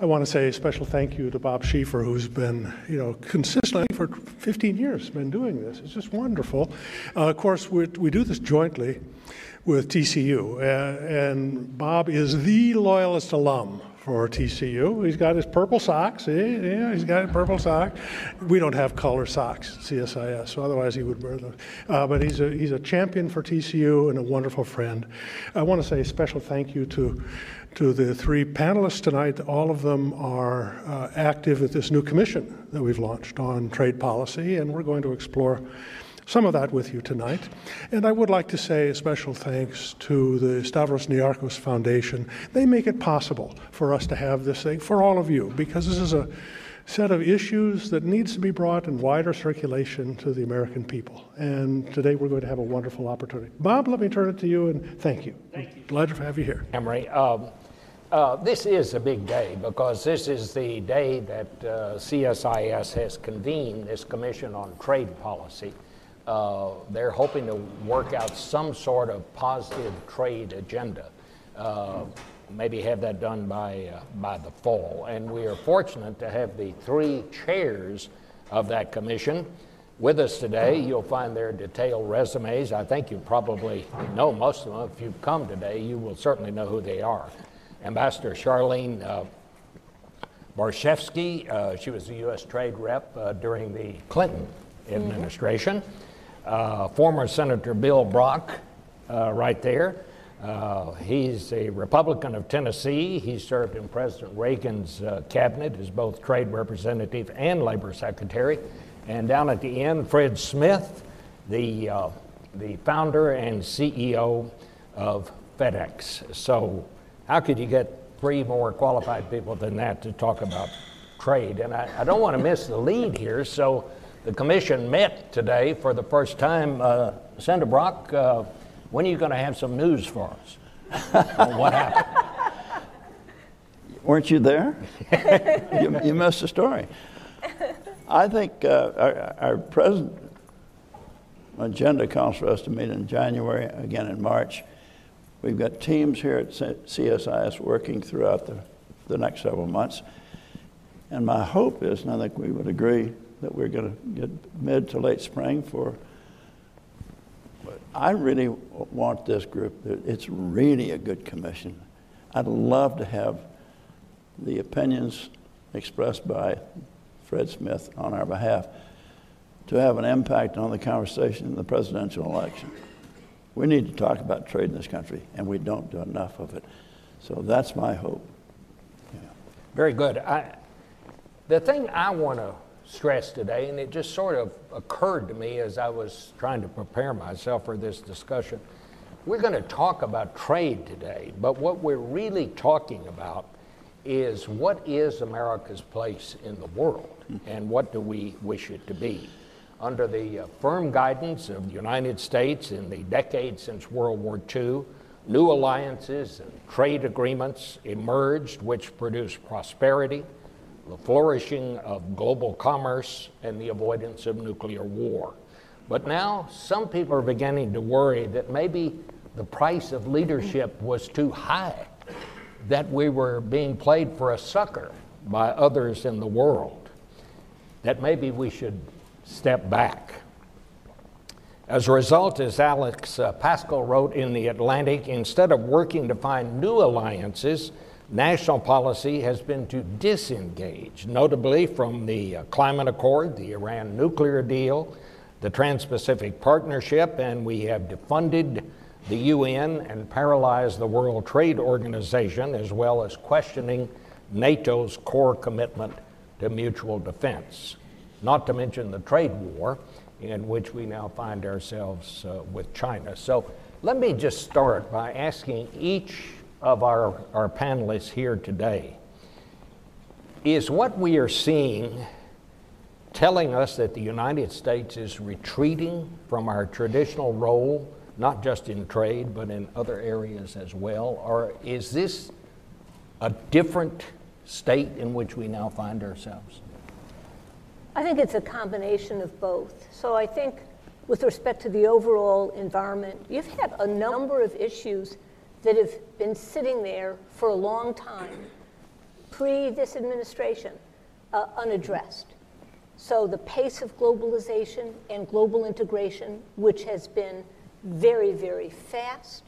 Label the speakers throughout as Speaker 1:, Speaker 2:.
Speaker 1: I want to say a special thank you to Bob Schieffer, who's been, you know, consistently for 15 years been doing this. It's just wonderful. Uh, of course, we we do this jointly with TCU, uh, and Bob is the loyalist alum for TCU. He's got his purple socks. Eh? Yeah, he's got a purple socks. We don't have color socks CSIS, so otherwise he would wear those. Uh, but he's a, he's a champion for TCU and a wonderful friend. I want to say a special thank you to to the three panelists tonight. All of them are uh, active at this new commission that we've launched on trade policy, and we're going to explore some of that with you tonight. And I would like to say a special thanks to the Stavros Niarchos Foundation. They make it possible for us to have this thing for all of you because this is a set of issues that needs to be brought in wider circulation to the American people. And today we're going to have a wonderful opportunity. Bob, let me turn it to you and thank you.
Speaker 2: Thank you.
Speaker 1: Glad to have you here.
Speaker 2: Hamre, um, uh, this is a big day because this is the day that uh, CSIS has convened this Commission on Trade Policy. Uh, they're hoping to work out some sort of positive trade agenda. Uh, maybe have that done by, uh, by the fall. And we are fortunate to have the three chairs of that commission with us today. You'll find their detailed resumes. I think you probably know most of them. If you've come today, you will certainly know who they are. Ambassador Charlene uh, Barshefsky, uh, she was the U.S. trade rep uh, during the Clinton administration. Uh, former Senator Bill Brock, uh, right there. Uh, he's a Republican of Tennessee. He served in President Reagan's uh, cabinet as both trade representative and labor secretary. And down at the end, Fred Smith, the, uh, the founder and CEO of FedEx. So, how could you get three more qualified people than that to talk about trade? And I, I don't want to miss the lead here, so the commission met today for the first time. Uh, Senator Brock, uh, when are you going to have some news for us? what happened?
Speaker 3: Weren't you there? you, you, missed the story. I think uh, our, our, present agenda calls for us to meet in January, again in March. We've got teams here at CSIS working throughout the, the next several months. And my hope is, and I think we would agree, that we're going to get mid to late spring for. But I really want this group. It's really a good commission. I'd love to have the opinions expressed by Fred Smith on our behalf to have an impact on the conversation in the presidential election. We need to talk about trade in this country, and we don't do enough of it. So that's my hope.
Speaker 2: Yeah. Very good. I, the thing I want to stress today, and it just sort of occurred to me as I was trying to prepare myself for this discussion. We're going to talk about trade today, but what we're really talking about is what is America's place in the world and what do we wish it to be? Under the uh, firm guidance of the United States in the decades since World War II, new alliances and trade agreements emerged which produced prosperity the flourishing of global commerce, and the avoidance of nuclear war. But now some people are beginning to worry that maybe the price of leadership was too high, that we were being played for a sucker by others in the world, that maybe we should step back. As a result, as Alex uh, Pascal wrote in The Atlantic, instead of working to find new alliances, national policy has been to disengage, notably from the uh, Climate Accord, the Iran nuclear deal, the Trans Pacific Partnership, and we have defunded the UN and paralyzed the World Trade Organization, as well as questioning NATO's core commitment to mutual defense. Not to mention the trade war in which we now find ourselves uh, with China. So let me just start by asking each of our, our panelists here today is what we are seeing telling us that the United States is retreating from our traditional role, not just in trade, but in other areas as well? Or is this a different state in which we now find ourselves?
Speaker 4: I think it's a combination of both. So I think with respect to the overall environment, you've had a number of issues that have been sitting there for a long time, pre this administration uh, unaddressed. So the pace of globalization and global integration, which has been very, very fast,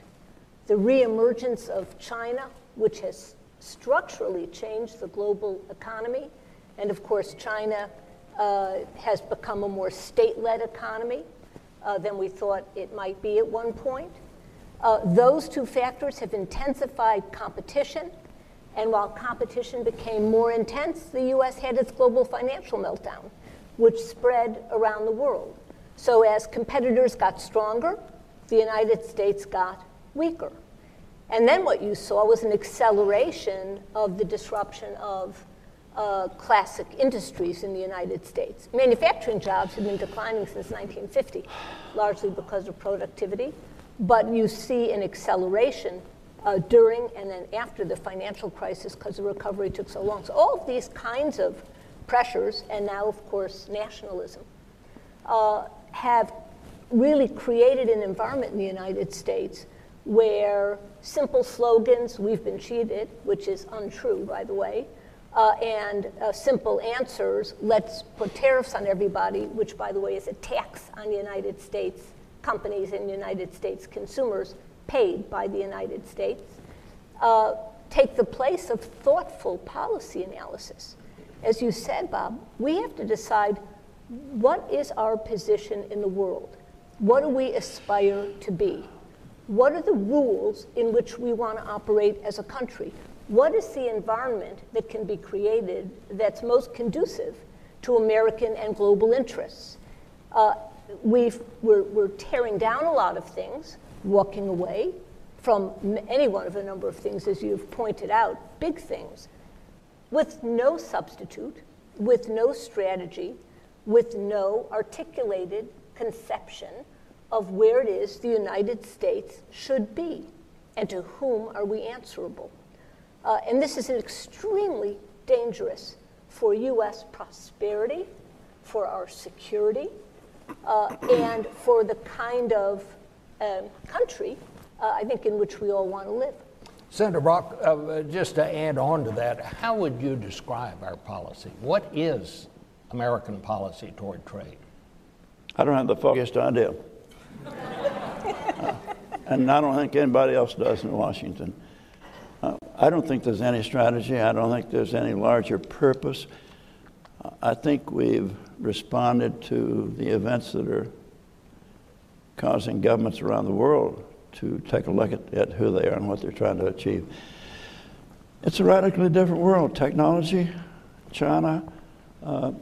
Speaker 4: the reemergence of China, which has structurally changed the global economy, and of course, China uh, has become a more state led economy uh, than we thought it might be at one point. Uh, those two factors have intensified competition, and while competition became more intense, the US had its global financial meltdown, which spread around the world. So, as competitors got stronger, the United States got weaker. And then what you saw was an acceleration of the disruption of uh, classic industries in the United States. Manufacturing jobs have been declining since 1950, largely because of productivity, but you see an acceleration uh, during and then after the financial crisis because the recovery took so long. So, all of these kinds of pressures, and now, of course, nationalism, uh, have really created an environment in the United States where simple slogans, we've been cheated, which is untrue, by the way, uh, and uh, simple answers, let's put tariffs on everybody, which, by the way, is a tax on the United States companies and United States consumers paid by the United States, uh, take the place of thoughtful policy analysis. As you said, Bob, we have to decide what is our position in the world? What do we aspire to be? What are the rules in which we want to operate as a country? what is the environment that can be created that's most conducive to American and global interests? Uh, we've, we're, we're tearing down a lot of things, walking away from any one of a number of things, as you've pointed out, big things, with no substitute, with no strategy, with no articulated conception of where it is the United States should be and to whom are we answerable. Uh, and this is extremely dangerous for U.S. prosperity, for our security, uh, and for the kind of um, country uh, I think in which we all want to live.
Speaker 2: Senator Brock, uh, just to add on to that, how would you describe our policy? What is American policy toward trade?
Speaker 3: I don't have the foggiest idea. Uh, and I don't think anybody else does in Washington. Uh, I don't think there's any strategy. I don't think there's any larger purpose. I think we've responded to the events that are causing governments around the world to take a look at, at who they are and what they're trying to achieve. It's a radically different world. Technology, China. Uh,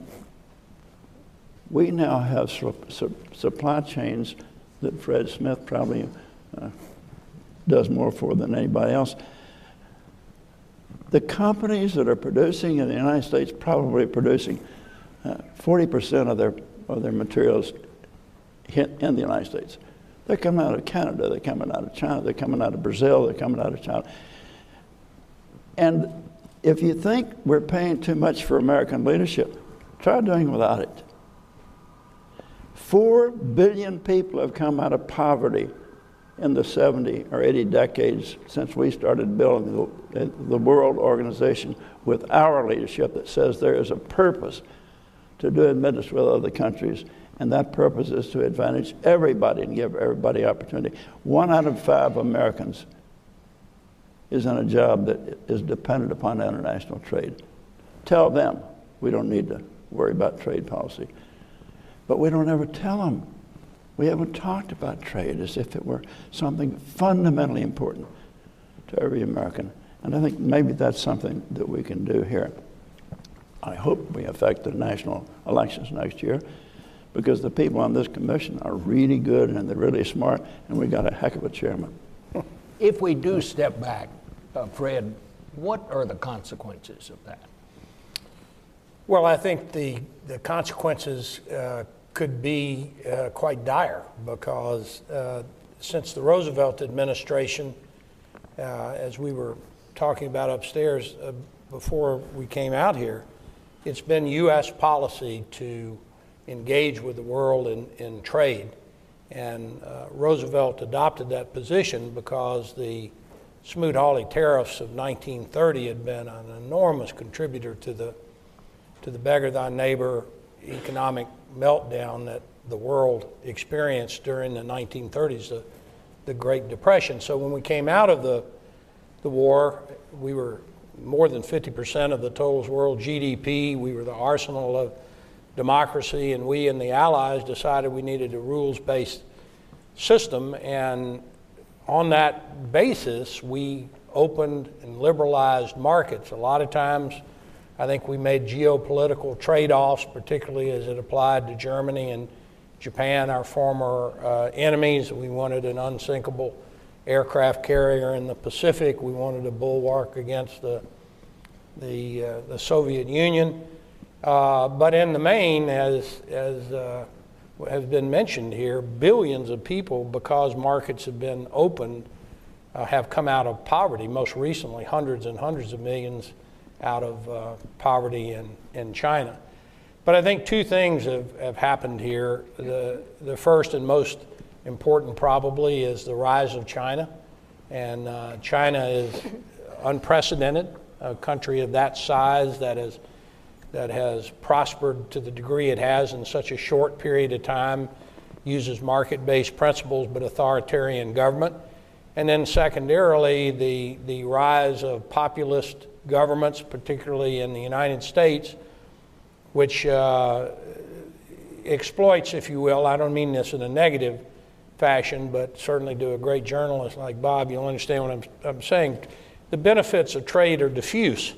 Speaker 3: we now have su- su- supply chains that Fred Smith probably uh, does more for than anybody else the companies that are producing in the United States probably producing Uh, 40% of their, of their materials in the United States. They're coming out of Canada, they're coming out of China, they're coming out of Brazil, they're coming out of China. And if you think we're paying too much for American leadership, try doing without it. Four billion people have come out of poverty in the 70 or 80 decades since we started building the, the world organization with our leadership that says there is a purpose to doing business with other countries, and that purpose is to advantage everybody and give everybody opportunity. One out of five Americans is in a job that is dependent upon international trade. Tell them we don't need to worry about trade policy. But we don't ever tell them we haven't talked about trade as if it were something fundamentally important to every American. And I think maybe that's something that we can do here. I hope we affect the national elections next year because the people on this commission are really good and they're really smart, and we got a heck of a chairman.
Speaker 2: if we do step back, uh, Fred, what are the consequences of that?
Speaker 5: Well, I think the, the consequences uh, could be uh, quite dire because uh, since the Roosevelt administration, uh, as we were talking about upstairs uh, before we came out here, it's been U.S. policy to engage with the world in, in trade. And uh, Roosevelt adopted that position because the Smoot-Hawley tariffs of 1930 had been an enormous contributor to the to the beggar thy neighbor economic meltdown that the world experienced during the 1930s, the, the Great Depression. So when we came out of the, the war, we were more than 50% of the total world GDP. We were the arsenal of democracy, and we and the Allies decided we needed a rules based system. And on that basis, we opened and liberalized markets. A lot of times, I think we made geopolitical trade offs, particularly as it applied to Germany and Japan, our former uh, enemies. We wanted an unsinkable aircraft carrier in the Pacific. We wanted a bulwark against the, the, uh, the Soviet Union. Uh, but in the main, as, as uh, has been mentioned here, billions of people, because markets have been opened, uh, have come out of poverty. Most recently, hundreds and hundreds of millions out of uh, poverty in, in China. But I think two things have, have happened here. The, the first and most important, probably, is the rise of China. And uh, China is unprecedented, a country of that size that, is, that has prospered to the degree it has in such a short period of time, uses market based principles but authoritarian government. And then, secondarily, the, the rise of populist governments, particularly in the United States, which uh, exploits, if you will, I don't mean this in a negative fashion, but certainly to a great journalist like Bob, you'll understand what I'm, I'm saying. The benefits of trade are diffuse.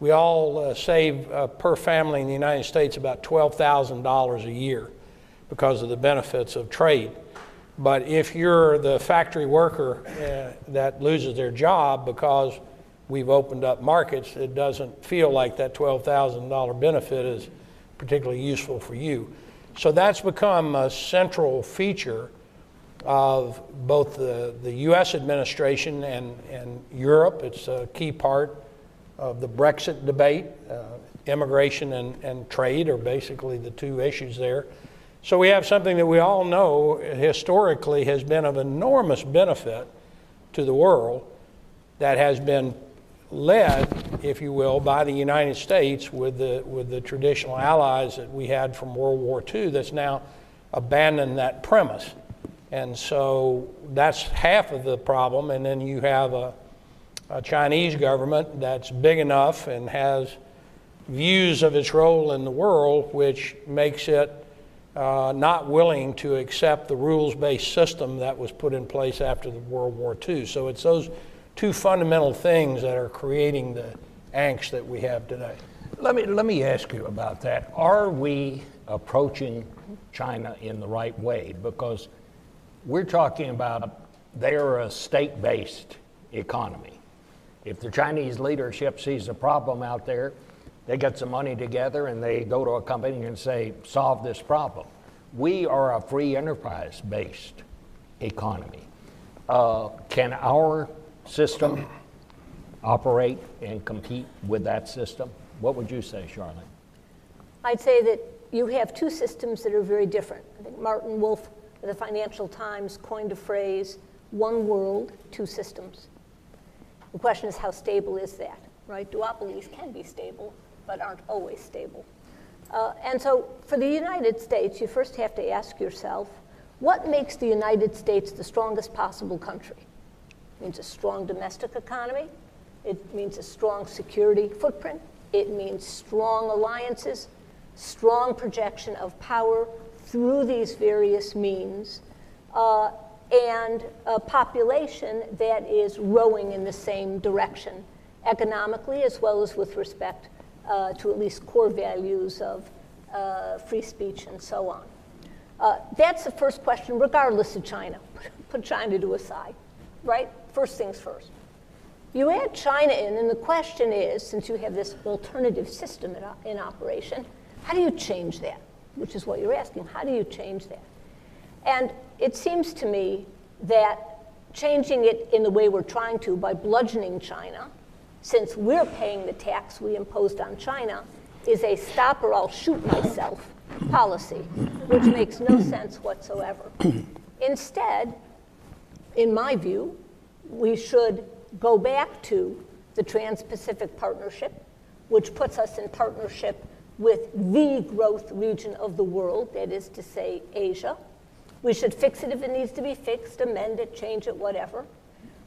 Speaker 5: We all uh, save uh, per family in the United States about $12,000 a year because of the benefits of trade. But if you're the factory worker uh, that loses their job because we've opened up markets, it doesn't feel like that $12,000 benefit is particularly useful for you. So that's become a central feature of both the, the US administration and, and Europe. It's a key part of the Brexit debate. Uh, immigration and, and trade are basically the two issues there. So we have something that we all know historically has been of enormous benefit to the world that has been led, if you will, by the United States with the, with the traditional allies that we had from World War II that's now abandoned that premise. And so that's half of the problem. And then you have a, a Chinese government that's big enough and has views of its role in the world, which makes it uh, not willing to accept the rules based system that was put in place after the World War II. So it's those two fundamental things that are creating the angst that we have today.
Speaker 2: Let me, let me ask you about that. Are we approaching China in the right way? Because we're talking about they're a state based economy. If the Chinese leadership sees a problem out there, they get some money together and they go to a company and say, solve this problem. We are a free enterprise based economy. Uh, can our system operate and compete with that system? What would you say, Charlene?
Speaker 4: I'd say that you have two systems that are very different. I think Martin Wolf the Financial Times coined a phrase one world, two systems. The question is, how stable is that, right? Duopolies can be stable, but aren't always stable. Uh, and so for the United States, you first have to ask yourself what makes the United States the strongest possible country? It means a strong domestic economy. It means a strong security footprint. It means strong alliances, strong projection of power through these various means, uh, and a population that is rowing in the same direction economically as well as with respect uh, to at least core values of uh, free speech and so on. Uh, that's the first question, regardless of China. Put China to a side, right? First things first. You add China in, and the question is since you have this alternative system in, in operation, how do you change that? Which is what you're asking. How do you change that? And it seems to me that changing it in the way we're trying to by bludgeoning China, since we're paying the tax we imposed on China, is a stop or I'll shoot myself policy, which makes no sense whatsoever. Instead, in my view, we should go back to the Trans Pacific Partnership, which puts us in partnership with the growth region of the world, that is to say, Asia. We should fix it if it needs to be fixed, amend it, change it, whatever.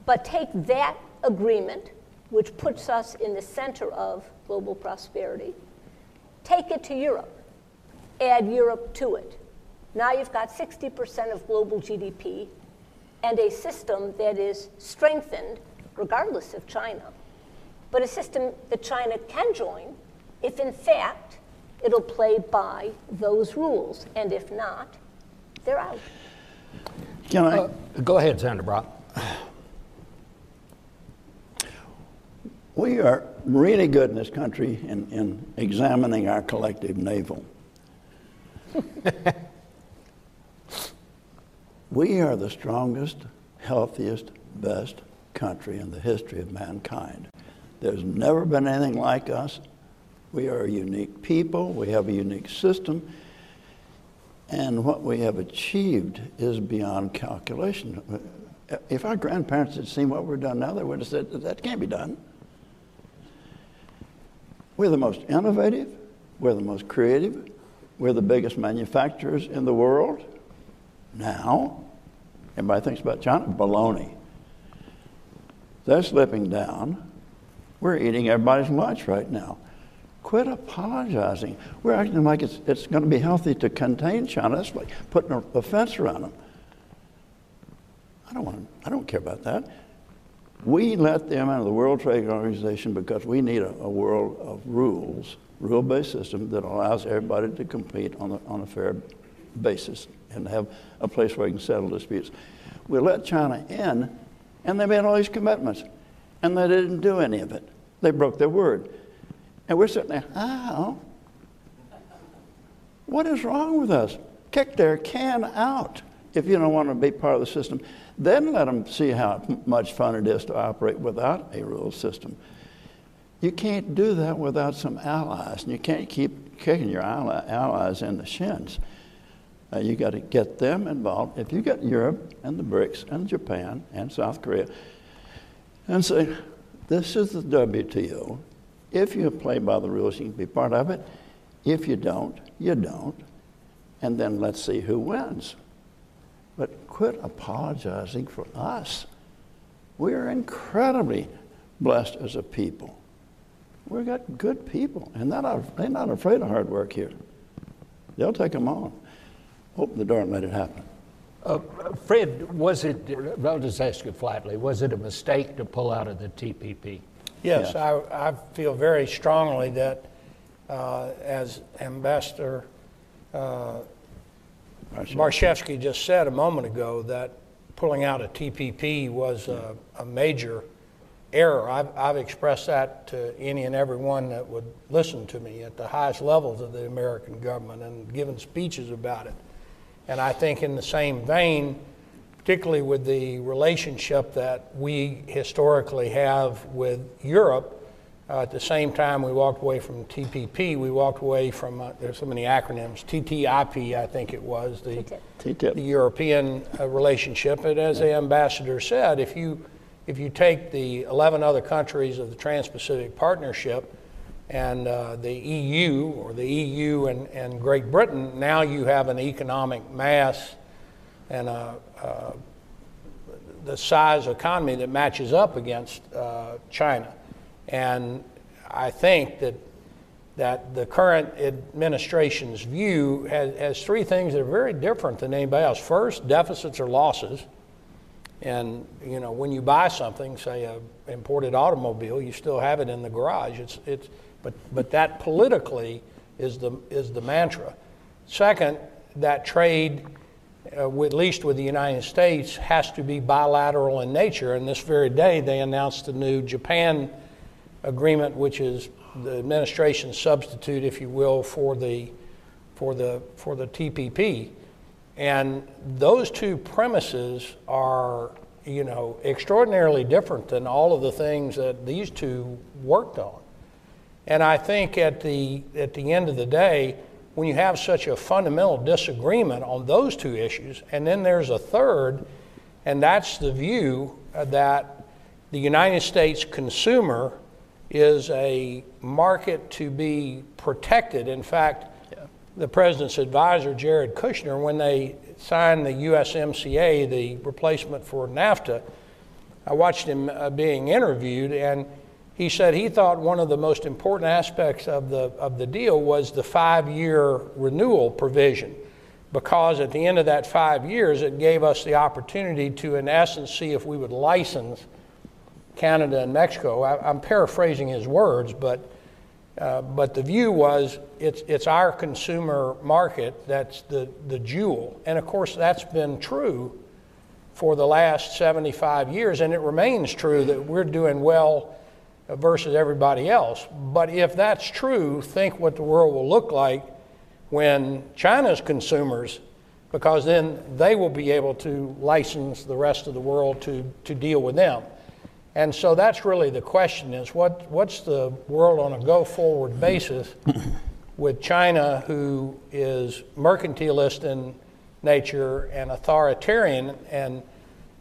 Speaker 4: But take that agreement, which puts us in the center of global prosperity, take it to Europe, add Europe to it. Now you've got 60% of global GDP and a system that is strengthened regardless of China, but a system that China can join if, in fact, it'll play by those rules. And if not, they're out.
Speaker 3: Can I?
Speaker 2: Uh, go ahead, Senator Brock.
Speaker 3: We are really good in this country in, in examining our collective navel. we are the strongest, healthiest, best country in the history of mankind. There's never been anything like us. We are a unique people, we have a unique system, and what we have achieved is beyond calculation. If our grandparents had seen what we're done now, they would have said, that can't be done. We're the most innovative, we're the most creative, we're the biggest manufacturers in the world. Now, everybody thinks about China, baloney. They're slipping down. We're eating everybody's lunch right now. Quit apologizing. We're acting like it's, it's going to be healthy to contain China. That's like putting a, a fence around them. I don't, want I don't care about that. We let them out of the World Trade Organization because we need a, a world of rules, rule-based system that allows everybody to compete on a, on a fair basis and have a place where we can settle disputes. We let China in, and they made all these commitments, and they didn't do any of it. They broke their word. And we're sitting there, oh, what is wrong with us? Kick their can out if you don't want to be part of the system. Then let them see how much fun it is to operate without a rule system. You can't do that without some allies, and you can't keep kicking your allies in the shins. Uh, you got to get them involved. If you get Europe and the BRICS and Japan and South Korea and say, this is the WTO, if you play by the rules, you can be part of it. If you don't, you don't. And then let's see who wins. But quit apologizing for us. We are incredibly blessed as a people. We've got good people, and they're not, afraid of hard work here. They'll take them on. Open the door and let it happen.
Speaker 2: Uh, Fred, was it, I'll just ask you flatly, was it a mistake to pull out of the TPP?
Speaker 5: Yes, I, I feel very strongly that uh, as Ambassador uh, Barshefsky just said a moment ago, that pulling out a TPP was a, a major error. I've, I've, expressed that to any and everyone that would listen to me at the highest levels of the American government and given speeches about it. And I think, in the same vein, particularly with the relationship that we historically have with Europe. Uh, at the same time, we walked away from TPP. We walked away from, uh, there's so many acronyms, TTIP, I think it was, the,
Speaker 3: TTIP.
Speaker 5: the European uh, relationship. And as the ambassador said, if you, if you take the 11 other countries of the Trans Pacific Partnership and uh, the EU, or the EU and, and Great Britain, now you have an economic mass and a, uh, the size economy that matches up against uh, China. And I think that that the current administration's view has, has three things that are very different than anybody else. First, deficits or losses. And you know, when you buy something, say a imported automobile, you still have it in the garage. It's, it's, but, but that politically is the, is the mantra. Second, that trade uh, at least with the United States, has to be bilateral in nature. And this very day, they announced the new Japan agreement, which is the administration's substitute, if you will, for the for the for the TPP. And those two premises are, you know, extraordinarily different than all of the things that these two worked on. And I think at the at the end of the day, when you have such a fundamental disagreement on those two issues, and then there's a third, and that's the view that the United States consumer is a market to be protected. In fact, the president's advisor, Jared Kushner, when they signed the USMCA, the replacement for NAFTA, I watched him uh, being interviewed, and he said he thought one of the most important aspects of the, of the deal was the five year renewal provision. Because at the end of that five years, it gave us the opportunity to, in essence, see if we would license Canada and Mexico. I, am paraphrasing his words, but, uh, but the view was it's, it's our consumer market that's the, the jewel. And of course, that's been true for the last 75 years, and it remains true that we're doing well versus everybody else. But if that's true, think what the world will look like when China's consumers, because then they will be able to license the rest of the world to, to deal with them. And so that's really the question is what, what's the world on a go forward basis with China, who is mercantilist in nature and authoritarian? And,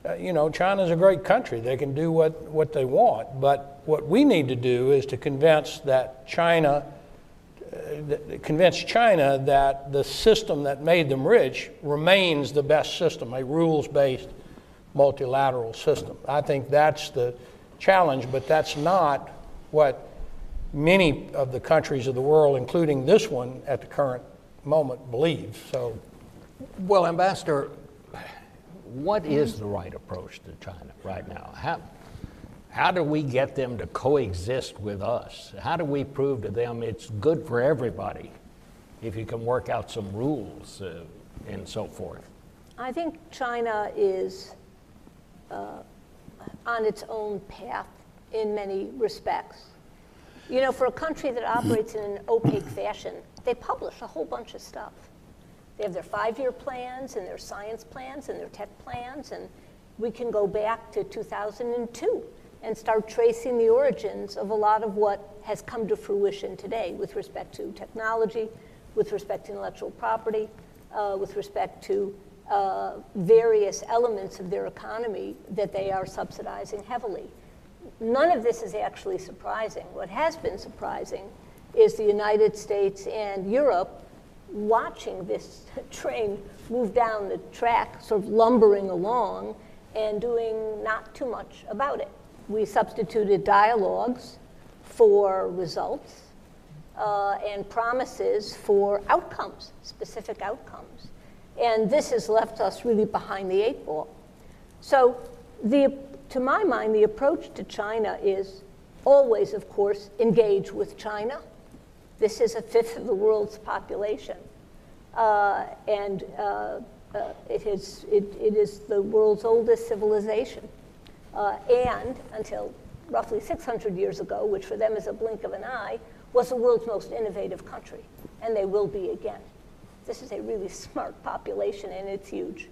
Speaker 5: uh, you know, China's a great country. They can do what, what they want. But what we need to do is to convince that China, uh, convince China that the system that made them rich remains the best system, a rules based multilateral system. I think that's the challenge, but that's not what many of the countries of the world, including this one at the current moment, believe. So,
Speaker 2: well, Ambassador, what is the right approach to China right now? How, how do we get them to coexist with us? How do we prove to them it's good for everybody if you can work out some rules uh, and so forth?
Speaker 4: I think China is uh, on its own path in many respects. You know, for a country that operates in an opaque fashion, they publish a whole bunch of stuff. They have their five year plans and their science plans and their tech plans, and we can go back to 2002 and start tracing the origins of a lot of what has come to fruition today with respect to technology, with respect to intellectual property, uh, with respect to uh, various elements of their economy that they are subsidizing heavily. None of this is actually surprising. What has been surprising is the United States and Europe watching this train move down the track, sort of lumbering along, and doing not too much about it. We substituted dialogues for results uh, and promises for outcomes, specific outcomes. And this has left us really behind the eight ball. So, the, to my mind, the approach to China is always, of course, engage with China. This is a fifth of the world's population. Uh, and uh, uh, it, it is the world's oldest civilization. Uh, and until roughly 600 years ago, which for them is a blink of an eye, was the world's most innovative country, and they will be again. This is a really smart population, and it's huge.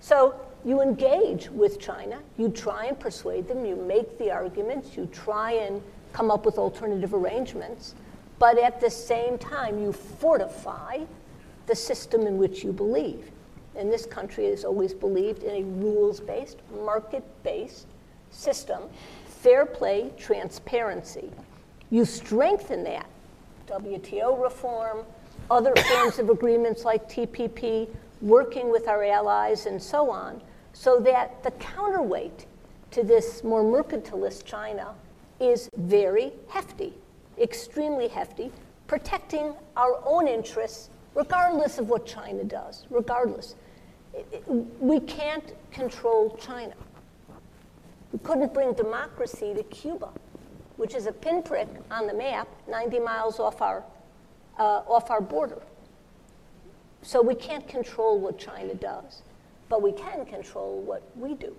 Speaker 4: So you engage with China, you try and persuade them, you make the arguments, you try and come up with alternative arrangements, but at the same time, you fortify the system in which you believe. And this country has always believed in a rules based, market based system, fair play, transparency. You strengthen that. WTO reform, other forms of agreements like TPP, working with our allies, and so on, so that the counterweight to this more mercantilist China is very hefty, extremely hefty, protecting our own interests regardless of what China does, regardless. We can't control China. We couldn't bring democracy to Cuba, which is a pinprick on the map 90 miles off our, uh, off our border. So we can't control what China does, but we can control what we do.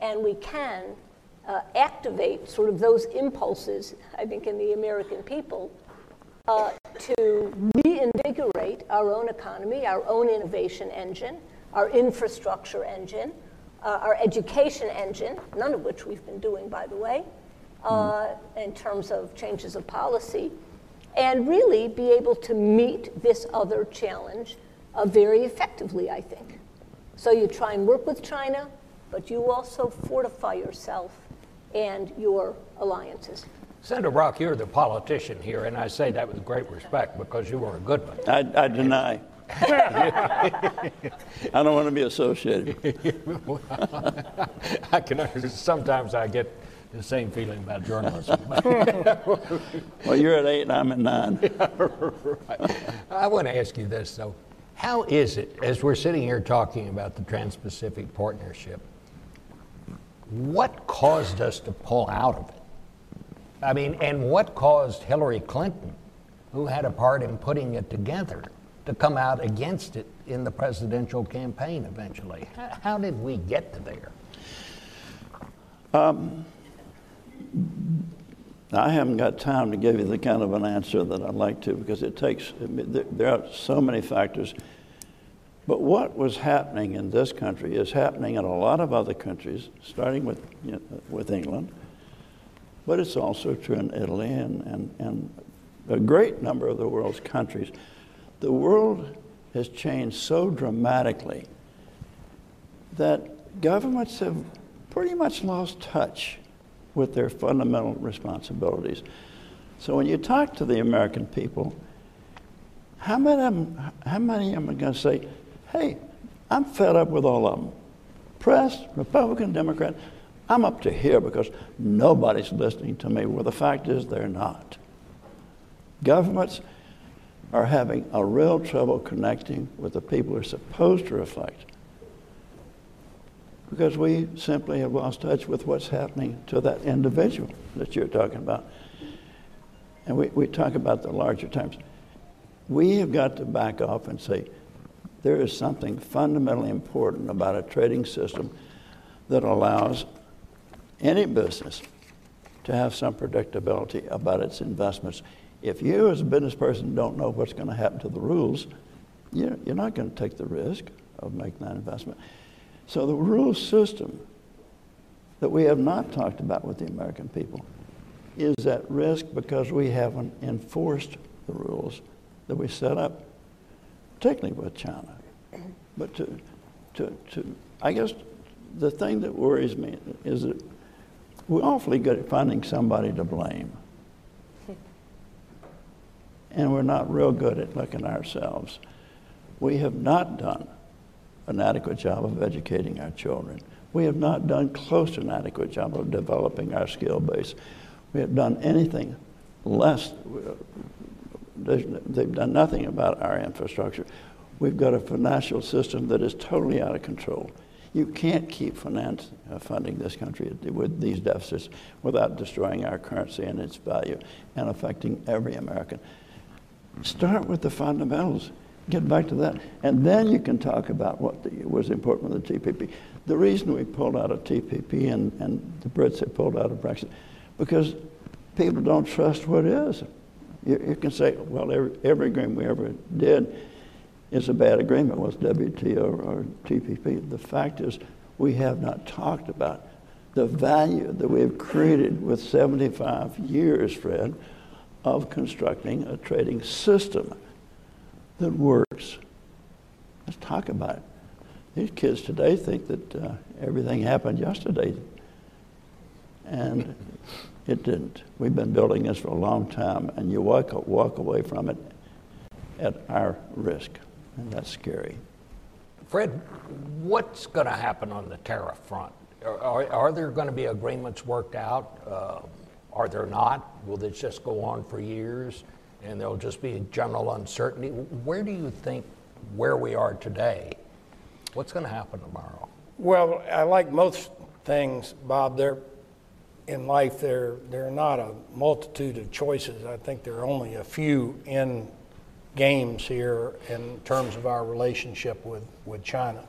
Speaker 4: And we can uh, activate sort of those impulses, I think, in the American people uh, to reinvigorate our own economy, our own innovation engine, our infrastructure engine, uh, our education engine, none of which we've been doing, by the way, uh, in terms of changes of policy, and really be able to meet this other challenge uh, very effectively, I think. So you try and work with China, but you also fortify yourself and your alliances.
Speaker 2: Senator Brock, you're the politician here, and I say that with great respect because you were a good one.
Speaker 3: I, I deny. I don't want to be associated.
Speaker 2: I can. Sometimes I get the same feeling about journalism.
Speaker 3: Well, you're at eight and I'm at nine.
Speaker 2: I want to ask you this, though. How is it, as we're sitting here talking about the Trans Pacific Partnership, what caused us to pull out of it? I mean, and what caused Hillary Clinton, who had a part in putting it together, to come out against it in the presidential campaign eventually? How, did we get to there?
Speaker 3: Um, I haven't got time to give you the kind of an answer that I'd like to because it takes, there- there are so many factors. But what was happening in this country is happening in a lot of other countries, starting with, you know, with England, but it's also true in Italy and, and, and a great number of the world's countries. The world has changed so dramatically that governments have pretty much lost touch with their fundamental responsibilities. So when you talk to the American people, how many of them, how many of them are going to say, hey, I'm fed up with all of them? Press, Republican, Democrat, I'm up to here because nobody's listening to me. Well, the fact is they're not. Governments are having a real trouble connecting with the people they're supposed to reflect because we simply have lost touch with what's happening to that individual that you're talking about. And we, we talk about the larger terms. We have got to back off and say there is something fundamentally important about a trading system that allows any business to have some predictability about its investments. If you, as a business person, don't know what's going to happen to the rules, you're, not going to take the risk of making that investment. So the rule system that we have not talked about with the American people is at risk because we haven't enforced the rules that we set up, particularly with China. But to, to, to I guess the thing that worries me is that we're awfully good at finding somebody to blame. And we're not real good at looking ourselves. We have not done an adequate job of educating our children. We have not done close to an adequate job of developing our skill base. We have done anything less. They've done nothing about our infrastructure. We've got a financial system that is totally out of control. You can't keep finance, uh, funding this country with these deficits without destroying our currency and its value and affecting every American. Start with the fundamentals. Get back to that. And then you can talk about what the, was important with the TPP. The reason we pulled out of TPP and, and the Brits have pulled out of Brexit, because people don't trust what is. You, you can say, well, every, every agreement we ever did is a bad agreement, was WTO or, or TPP. The fact is, we have not talked about the value that we have created with 75 years, Fred, of constructing a trading system that works. Let's talk about it. These kids today think that uh, everything happened yesterday, and it didn't. We've been building this for a long time, and you walk, walk away from it at our risk, and that's scary.
Speaker 2: Fred, what's going to happen on the tariff front? Are, are, are there going to be agreements worked out? Uh, are there not? Will this just go on for years and there'll just be a general uncertainty? Where do you think where we are today? What's going to happen tomorrow?
Speaker 5: Well, I like most things, Bob. There, in life, there there are not a multitude of choices. I think there are only a few in games here in terms of our relationship with, with China.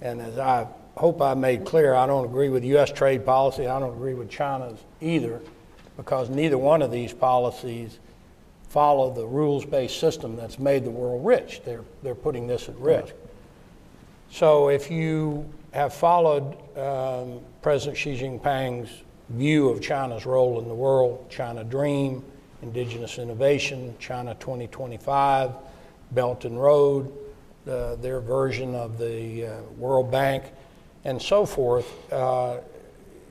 Speaker 5: And as I hope I made clear, I don't agree with U.S. trade policy. I don't agree with China's either, because neither one of these policies follow the rules-based system that's made the world rich. They're, they're putting this at risk. So if you have followed um, President Xi Jinping's view of China's role in the world, China Dream, indigenous innovation, China 2025, Belt and Road, uh, their version of the uh, World Bank, and so forth, uh,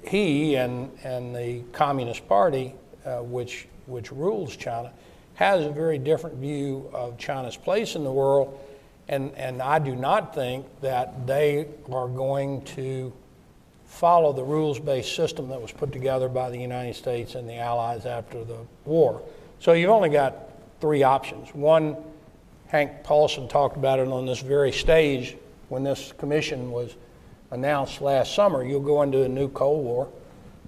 Speaker 5: he and, and the Communist Party, uh, which, which rules China, has a very different view of China's place in the world. And, and I do not think that they are going to follow the rules based system that was put together by the United States and the Allies after the war. So you've only got three options. One, Hank Paulson talked about it on this very stage when this commission was announced last summer. You'll go into a new Cold War.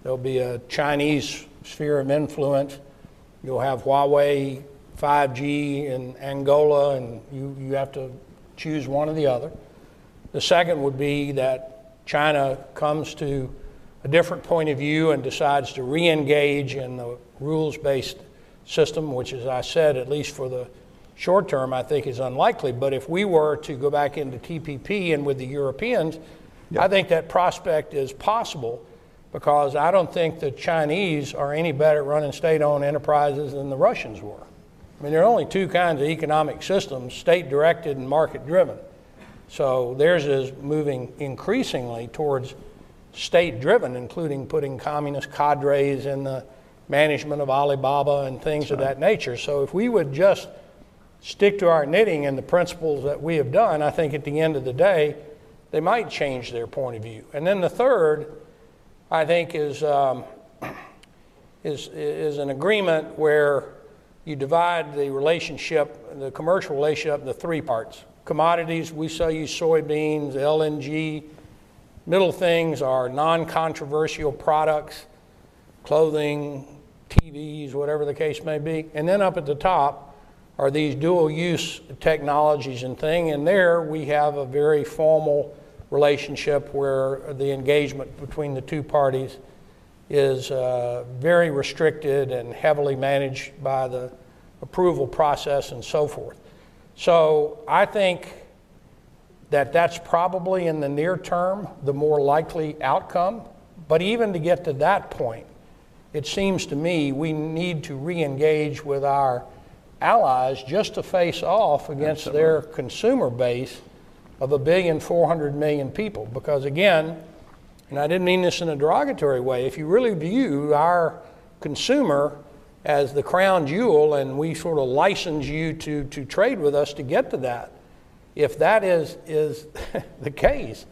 Speaker 5: There'll be a Chinese sphere of influence. You'll have Huawei 5G in Angola, and you, you have to choose one or the other. The second would be that China comes to a different point of view and decides to re engage in the rules based system, which, as I said, at least for the short term, I think is unlikely. But if we were to go back into TPP and with the Europeans, I think that prospect is possible because I don't think the Chinese are any better at running state owned enterprises than the Russians were. I mean, there are only two kinds of economic systems state directed and market driven. So theirs is moving increasingly towards state driven, including putting communist cadres in the management of Alibaba and things of that nature. So if we would just stick to our knitting and the principles that we have done, I think at the end of the day, they might change their point of view. And then the third, I think, is, um, is, is an agreement where you divide the relationship, the commercial relationship, into three parts. Commodities, we sell you soybeans, LNG. Middle things are non controversial products, clothing, TVs, whatever the case may be. And then up at the top are these dual use technologies and thing. And there we have a very formal relationship where the engagement between the two parties is uh, very restricted and heavily managed by the approval process and so forth. So I think that that's probably in the near term the more likely outcome. But even to get to that point, it seems to me we need to re engage with our allies just to face off against Absolutely. their consumer base of a billion four hundred million people. Because again, and I didn't mean this in a derogatory way, if you really view our consumer as the crown jewel and we sort of license you to, to trade with us to get to that, if that is, is the case,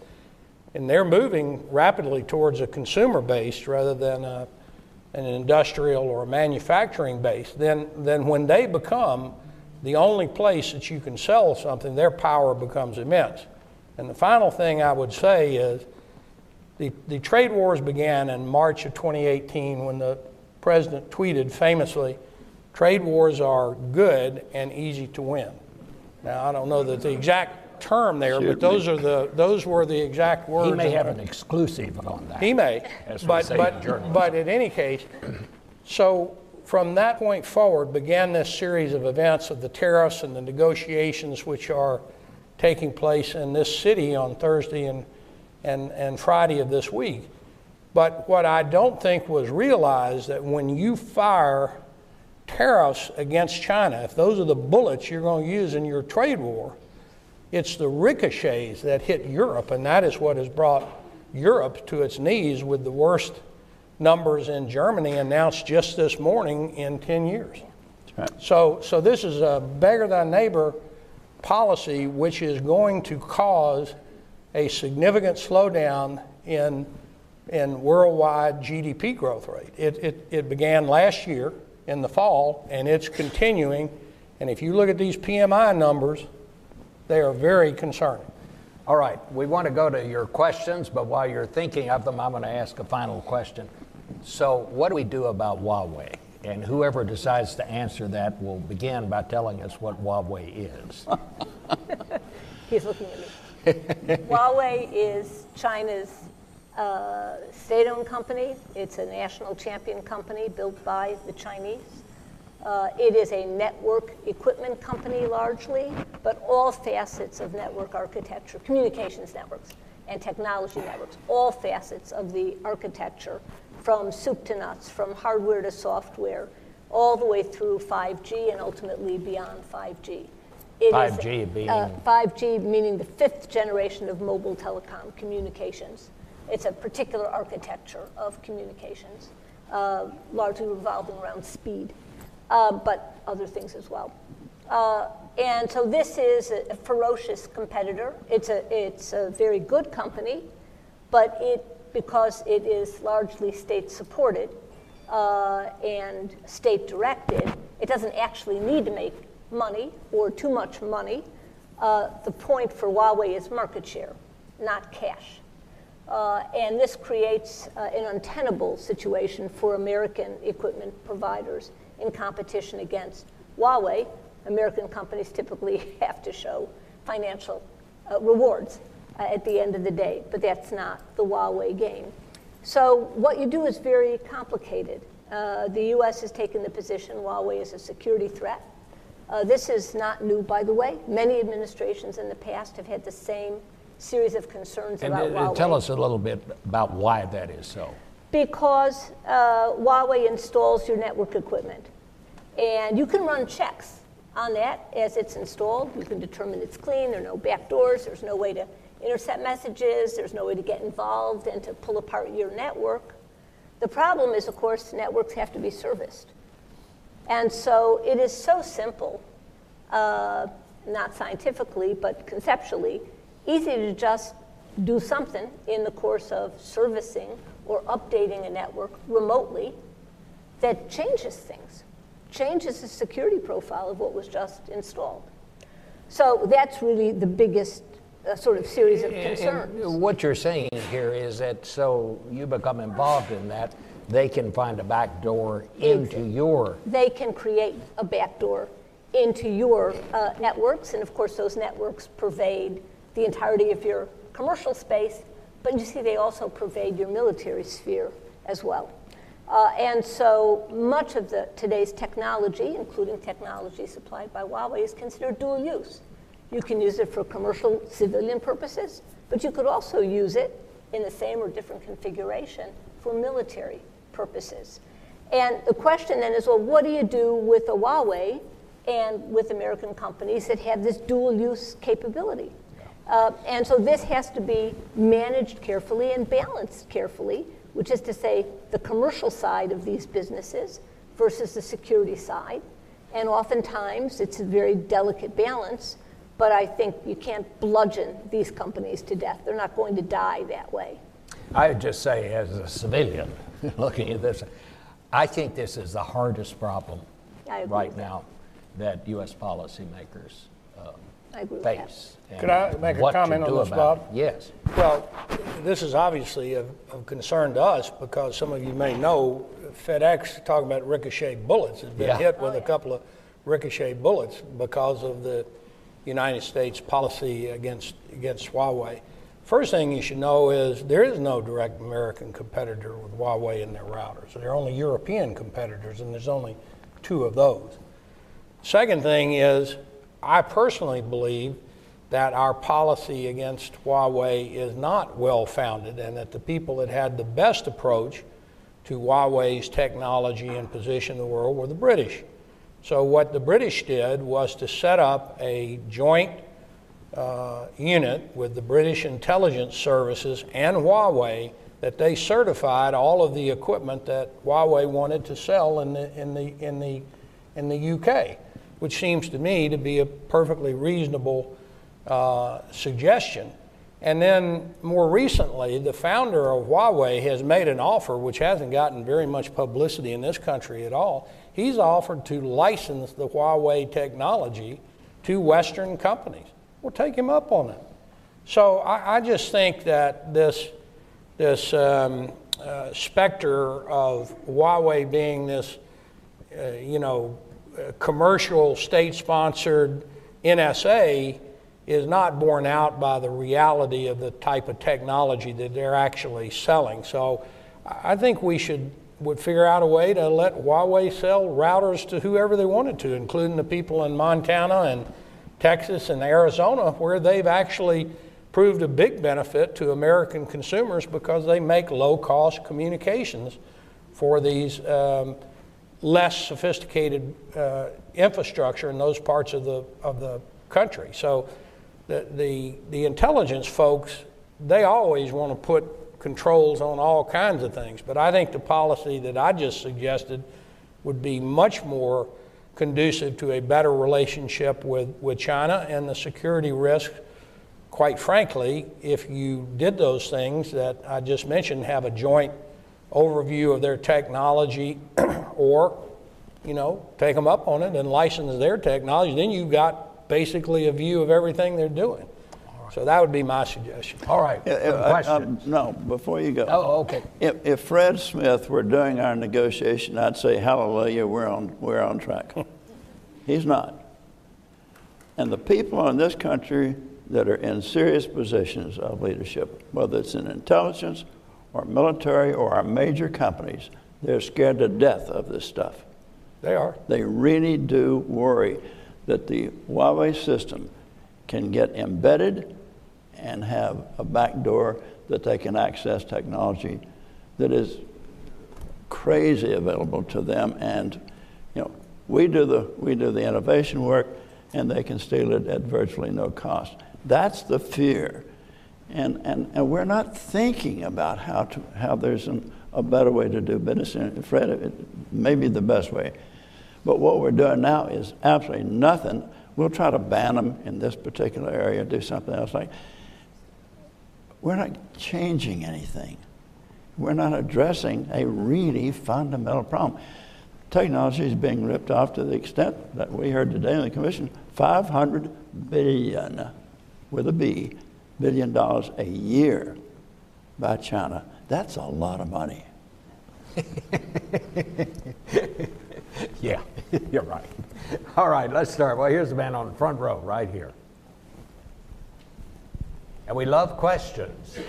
Speaker 5: and they're moving rapidly towards a consumer base rather than a an industrial or a manufacturing base, then, then when they become the only place that you can sell something, their power becomes immense. And the final thing I would say is the, the trade wars began in March of 2018 when the president tweeted famously, trade wars are good and easy to win. Now, I don't know that the exact term there, but those are the those were the exact words.
Speaker 2: He may have an exclusive on that.
Speaker 5: He may, but but but in any case, so from that point forward began this series of events of the tariffs and the negotiations which are taking place in this city on Thursday and and and Friday of this week. But what I don't think was realized that when you fire tariffs against China, if those are the bullets you're going to use in your trade war, it's the ricochets that hit Europe, and that is what has brought Europe to its knees with the worst numbers in Germany announced just this morning in 10 years. Right. So, so this is a beggar thy neighbor policy which is going to cause a significant slowdown in, in worldwide GDP growth rate. It, it, it began last year in the fall and it's continuing. And if you look at these PMI numbers, they are very concerning.
Speaker 2: All right, we want to go to your questions, but while you're thinking of them, I'm going to ask a final question. So, what do we do about Huawei? And whoever decides to answer that will begin by telling us what Huawei is.
Speaker 4: He's looking at me. Huawei is China's uh, state owned company. It's a national champion company built by the Chinese. Uh, it is a network equipment company largely, but all facets of network architecture, communications networks and technology networks, all facets of the architecture from soup to nuts, from hardware to software, all the way through 5G and ultimately beyond 5G.
Speaker 2: It 5G
Speaker 4: is,
Speaker 2: being?
Speaker 4: Uh, 5G meaning the fifth generation of mobile telecom communications. It's a particular architecture of communications, uh, largely revolving around speed, uh, but other things as well. Uh, and so this is a, a ferocious competitor. It's a, it's a very good company, but it, because it is largely state supported uh, and state directed, it doesn't actually need to make money or too much money. Uh, the point for Huawei is market share, not cash. Uh, and this creates uh, an untenable situation for American equipment providers in competition against Huawei. American companies typically have to show financial uh, rewards uh, at the end of the day, but that's not the Huawei game. So, what you do is very complicated. Uh, the US has taken the position Huawei is a security threat. Uh, this is not new, by the way. Many administrations in the past have had the same series of concerns
Speaker 2: And
Speaker 4: about
Speaker 2: uh,
Speaker 4: Huawei.
Speaker 2: tell us a little bit about why that is so.
Speaker 4: Because uh, Huawei installs your network equipment. And you can run checks on that as it's installed. You can determine it's clean, there are no backdoors, there's no way to intercept messages, there's no way to get involved and to pull apart your network. The problem is, of course, networks have to be serviced. And so it is so simple, uh, not scientifically, but conceptually, easy to just do something in the course of servicing or updating a network remotely that changes things, changes the security profile of what was just installed. So that's really the biggest uh, sort of series of concerns.
Speaker 2: and what you're saying here is that so you become involved in that, they can find a back door into your
Speaker 4: they can create a backdoor into your uh, networks, and of course, those networks pervade the entirety of your commercial space, but you see, they also pervade your military sphere as well. Uh, and so much of the, today's technology, including technology supplied by Huawei, is considered dual use. You can use it for commercial civilian purposes, but you could also use it in the same or different configuration for military purposes. And the question then is well, what do you do with a Huawei and with American companies that have this dual use capability? Uh, and so this has to be managed carefully and balanced carefully, which is to say, the commercial side of these businesses versus the security side. And oftentimes it's a very delicate balance, but I think you can't bludgeon these companies to death. They're not going to die that way.
Speaker 2: I would just say, as a civilian looking at this, I think this is the hardest problem right
Speaker 4: with that.
Speaker 2: now that U.S. policymakers uh,
Speaker 4: I agree
Speaker 2: face. and
Speaker 5: Could I make a comment on this, Bob?
Speaker 2: it. Yes.
Speaker 5: Well, this is obviously of, of concern to us because some of you may know FedEx, talking about ricochet bullets, has been
Speaker 2: Yeah.
Speaker 5: hit with a couple of ricochet bullets because of the United States policy against, against Huawei. First thing you should know is there is no direct American competitor with Huawei in their routers. There are only European competitors, and there's only two of those. Second thing is, I personally believe that our policy against Huawei is not well founded and that the people that had the best approach to Huawei's technology and position in the world were the British. So, what the British did was to set up a joint uh, unit with the British intelligence services and Huawei that they certified all of the equipment that Huawei wanted to sell in the, in the, in the, in the UK, which seems to me to be a perfectly reasonable uh, suggestion. And then more recently, the founder of Huawei has made an offer which hasn't gotten very much publicity in this country at all. He's offered to license the Huawei technology to Western companies. We'll take him up on it. So I, I just think that this, this um, uh, specter of Huawei being this, uh, you know, commercial state-sponsored NSA is not borne out by the reality of the type of technology that they're actually selling. So I think we should would figure out a way to let Huawei sell routers to whoever they wanted to, including the people in Montana and Texas and Arizona, where they've actually proved a big benefit to American consumers because they make low cost communications for these um, less sophisticated uh, infrastructure in those parts of the, of the country. So the, the, the intelligence folks, they always want to put controls on all kinds of things. But I think the policy that I just suggested would be much more conducive to a better relationship with, with China and the security risk. Quite frankly, if you did those things that I just mentioned, have a joint overview of their technology, or you know, take them up on it and license their technology, then you've got basically a view of everything they're doing. So that would be my suggestion.
Speaker 2: All right,
Speaker 3: uh, um, No, before you go.
Speaker 2: Oh, okay.
Speaker 3: If, if Fred Smith were doing our negotiation, I'd say, hallelujah, we're on, we're on track. He's not. And the people in this country that are in serious positions of leadership, whether it's in intelligence or military or our major companies, they're scared to death of this stuff.
Speaker 5: They are.
Speaker 3: They really do worry that the Huawei system can get embedded and have a back door that they can access technology that is crazy available to them. And, you know, we do the, we do the innovation work and they can steal it at virtually no cost. That's the fear. And, and, and we're not thinking about how, to, how there's an, a better way to do business. And Fred, it may be the best way. But what we're doing now is absolutely nothing. We'll try to ban them in this particular area, do something else like. We're not changing anything. We're not addressing a really fundamental problem. Technology is being ripped off to the extent that we heard today in the commission 500 billion, with a B, billion dollars a year by China. That's a lot of money.
Speaker 2: Yeah, you're right. All right, let's start. Well, here's the man on the front row, right here. And we love questions.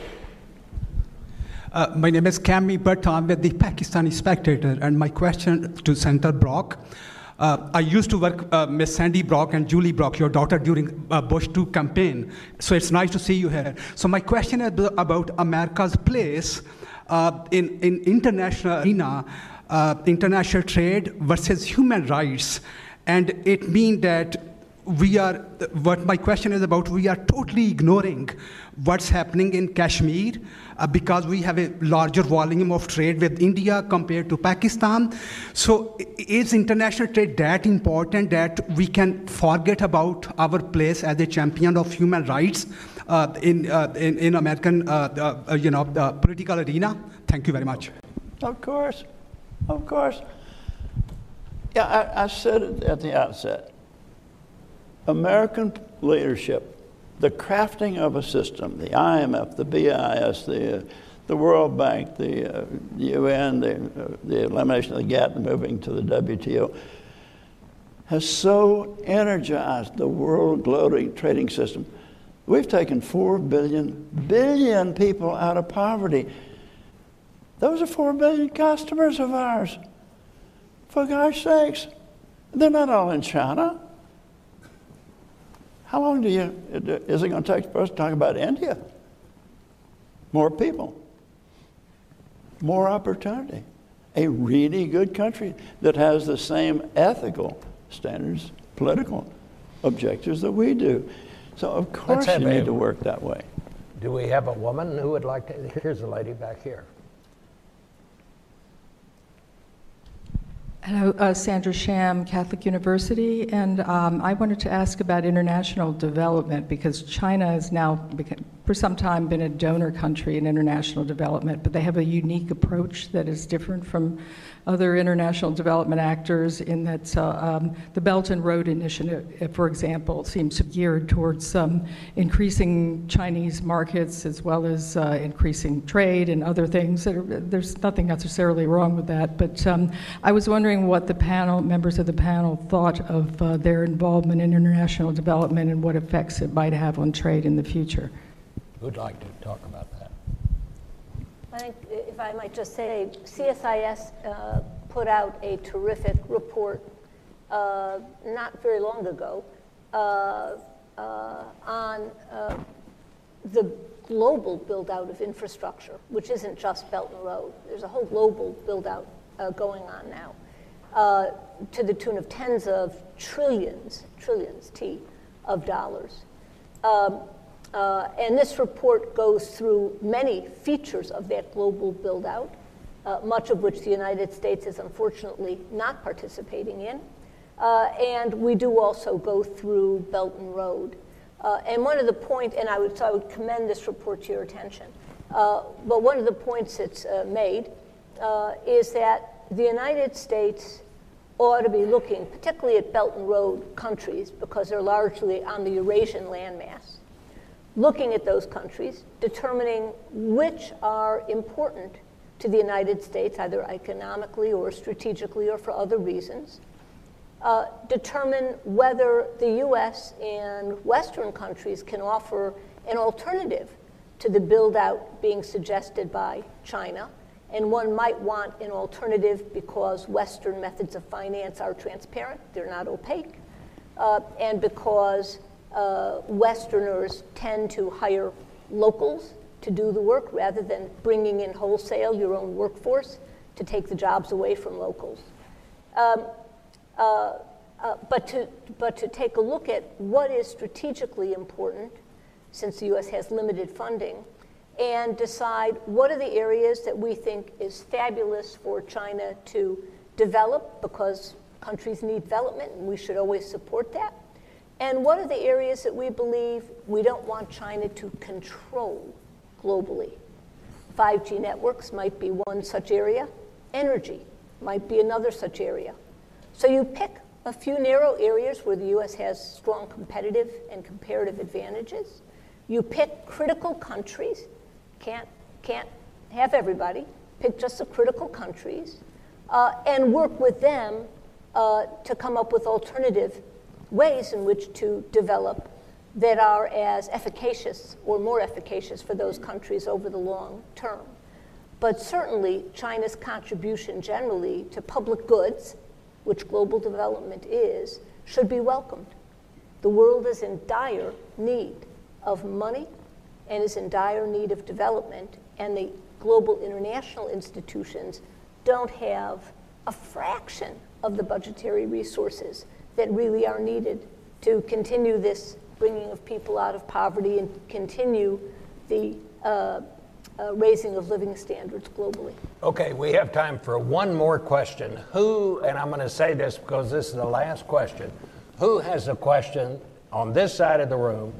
Speaker 6: Uh, my name is Cami Bhatt. I'm with the Pakistani Spectator, and my question to Senator Brock. Uh, I used to work uh, Miss Sandy Brock and Julie Brock, your daughter, during uh, Bush 2 campaign. So it's nice to see you here. So my question is about America's place uh, in in international arena, uh, international trade versus human rights, and it means that we are what my question is about we are totally ignoring what's happening in kashmir uh, because we have a larger volume of trade with india compared to pakistan so is international trade that important that we can forget about our place as a champion of human rights uh, in, uh, in in american uh, uh, you know political arena thank you very much
Speaker 3: Of course, of course. Yeah, I, I said it at the outset. American leadership, the crafting of a system, the IMF, the BIS, the, uh, the World Bank, the uh, UN, the, uh, the elimination of the GATT, the moving to the WTO, has so energized the world global trading system. We've taken 4 billion, billion people out of poverty. Those are 4 billion customers of ours. For gosh sakes, they're not all in China. How long do you, is it going to take for us to talk about India? More people, more opportunity. A really good country that has the same ethical standards, political objectives that we do. So, of course, you
Speaker 2: a-
Speaker 3: need to work that way.
Speaker 2: Do we have a woman who would like to? Here's a lady back here.
Speaker 7: Hello, uh, Sandra Sham, Catholic University, and um, I wanted to ask about international development because China has now, for some time, been a donor country in international development, but they have a unique approach that is different from other international development actors in that uh, um, the Belt and Road Initiative, uh, for example, seems geared towards um, increasing Chinese markets as well as uh, increasing trade and other things. There's nothing necessarily wrong with that, but um, I was wondering what the panel, members of the panel, thought of uh, their involvement in international development and what effects it might have on trade in the future.
Speaker 2: Who'd like to talk about that?
Speaker 4: If I might just say, CSIS uh, put out a terrific report uh, not very long ago uh, uh, on uh, the global build-out of infrastructure, which isn't just Belt and Road. There's a whole global build-out uh, going on now, to the tune of tens of trillions, trillions, T, of dollars. Um, Uh, and this report goes through many features of that global build out, uh, much of which the United States is unfortunately not participating in. Uh, and we do also go through Belt and Road. Uh, and one of the points, and I would, so I would commend this report to your attention, uh, but one of the points it's uh, made is that the United States ought to be looking, particularly at Belt and Road countries, because they're largely on the Eurasian landmass, looking at those countries, determining which are important to the United States, either economically or strategically or for other reasons, uh, determine whether the US and Western countries can offer an alternative to the build out being suggested by China and one might want an alternative because Western methods of finance are transparent, they're not opaque, uh, and because uh, Westerners tend to hire locals to do the work rather than bringing in wholesale your own workforce to take the jobs away from locals. Um, uh, uh, but, to, but to take a look at what is strategically important, since the US has limited funding, and decide what are the areas that we think is fabulous for China to develop because countries need development and we should always support that. And what are the areas that we believe we don't want China to control globally? 5G networks might be one such area, energy might be another such area. So you pick a few narrow areas where the US has strong competitive and comparative advantages. You pick critical countries can't, can't have everybody. Pick just the critical countries uh, and work with them uh, to come up with alternative ways in which to develop that are as efficacious or more efficacious for those countries over the long term. But certainly, China's contribution generally to public goods, which global development is, should be welcomed. The world is in dire need of money and is in dire need of development, and the global international institutions don't have a fraction of the budgetary resources that really are needed to continue this bringing of people out of poverty and continue the uh, uh, raising of living standards globally.
Speaker 2: Okay, we have time for one more question. Who, and I'm going to say this because this is the last question, who has a question on this side of the room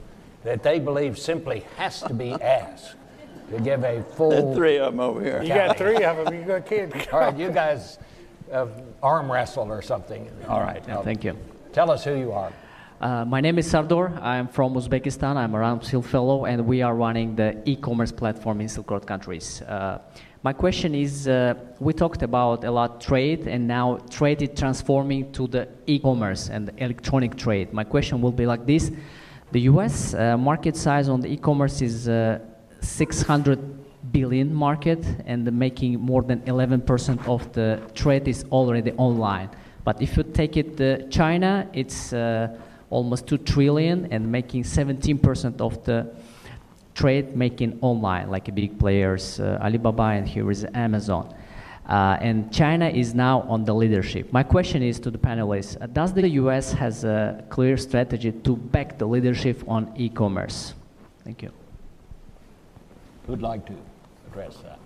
Speaker 2: that they believe simply has to be asked to give a full.
Speaker 3: There three of them over here.
Speaker 5: You got three of them. You got kids.
Speaker 2: All right, you guys uh, arm wrestle or something.
Speaker 8: All right, thank you.
Speaker 2: Tell us who you are.
Speaker 8: Uh, my name is Sardor. I'm from Uzbekistan. I'm a Rumsfeld Fellow, and we are running the e-commerce platform in Silk Road countries. Uh, my question is, uh, we talked about a lot trade, and now trade is transforming to the e-commerce and electronic trade. My question will be like this. The US uh, market size on the e-commerce is uh, 600 billion market and making more than 11% of the trade is already online. But if you take it to China, it's uh, almost 2 trillion and making 17% of the trade making online, like big players, uh, Alibaba and here is Amazon. Uh, and China is now on the leadership. My question is to the panelists, uh, does the US has a clear strategy to back the leadership on e-commerce? Thank you.
Speaker 2: Who'd like to address that?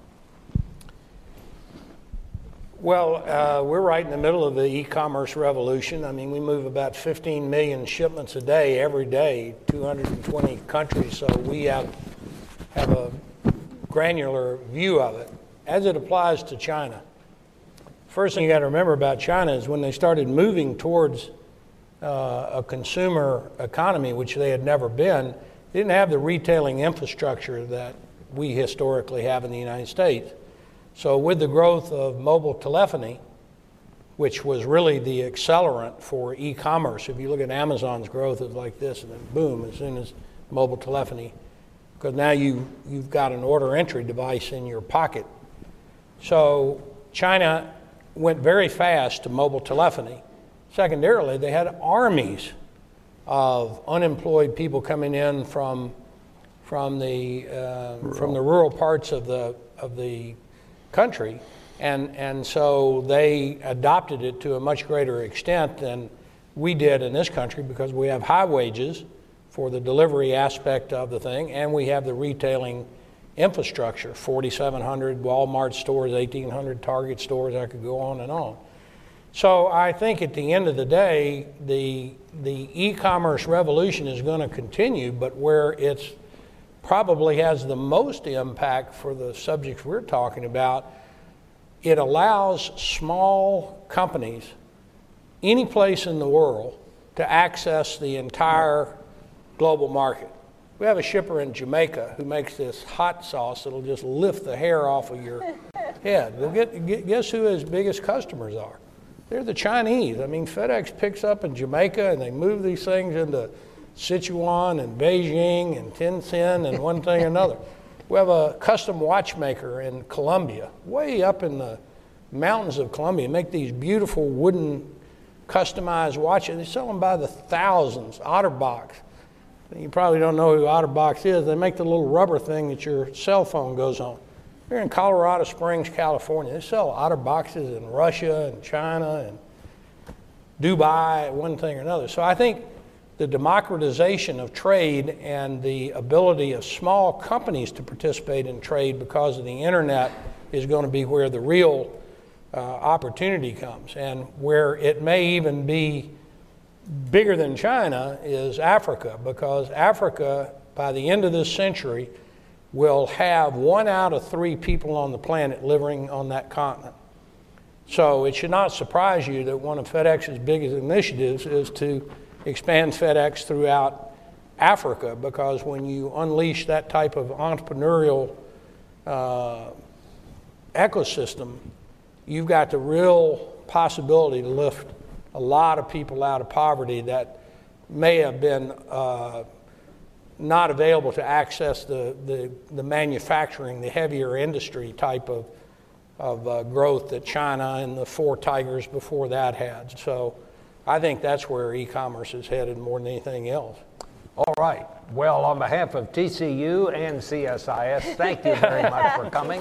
Speaker 5: Well, uh, we're right in the middle of the e-commerce revolution. I mean, we move about 15 million shipments a day every day, 220 countries. So we have have a granular view of it as it applies to China. First thing you got to remember about China is when they started moving towards uh, a consumer economy, which they had never been, they didn't have the retailing infrastructure that we historically have in the United States. So, with the growth of mobile telephony, which was really the accelerant for e commerce, if you look at Amazon's growth, it's like this, and then boom, as soon as mobile telephony, because now you, you've got an order entry device in your pocket so China went very fast to mobile telephony. Secondarily, they had armies of unemployed people coming in from, from, the, uh, from the rural parts of the, of the country. And, and so they adopted it to a much greater extent than we did in this country because we have high wages, for the delivery aspect of the thing, and we have the retailing infrastructure 4,700 Walmart stores, 1,800 Target stores. I could go on and on. So I think at the end of the day, the, the e commerce revolution is going to continue, but where it's probably has the most impact for the subjects we're talking about, it allows small companies any place in the world to access the entire global market. We have a shipper in Jamaica who makes this hot sauce that'll just lift the hair off of your head. Well, get, guess who his biggest customers are? They're the Chinese. I mean, FedEx picks up in Jamaica and they move these things into Sichuan and Beijing and Tianjin and one thing or another. We have a custom watchmaker in Colombia, way up in the mountains of Colombia, make these beautiful wooden customized watches. They sell them by the thousands. Otterbox. You probably don't know who Otterbox is. They make the little rubber thing that your cell phone goes on. They're in Colorado Springs, California. They sell Otterboxes in Russia and China and Dubai, one thing or another. So I think the democratization of trade and the ability of small companies to participate in trade because of the internet is going to be where the real uh, opportunity comes. And where it may even be bigger than China is Africa, because Africa, by the end of this century, will have one out of three people on the planet living on that continent. So it should not surprise you that one of FedEx's biggest initiatives is to expand FedEx throughout Africa because when you unleash that type of entrepreneurial uh, ecosystem, you've got the real possibility to lift a lot of people out of poverty that may have been uh, not available to access the, the, the, manufacturing, the heavier industry type of, of uh, growth that China and the four tigers before that had. So I think that's where e commerce is headed more than anything else.
Speaker 2: All right. Well, on behalf of TCU and CSIS, thank you very much for coming.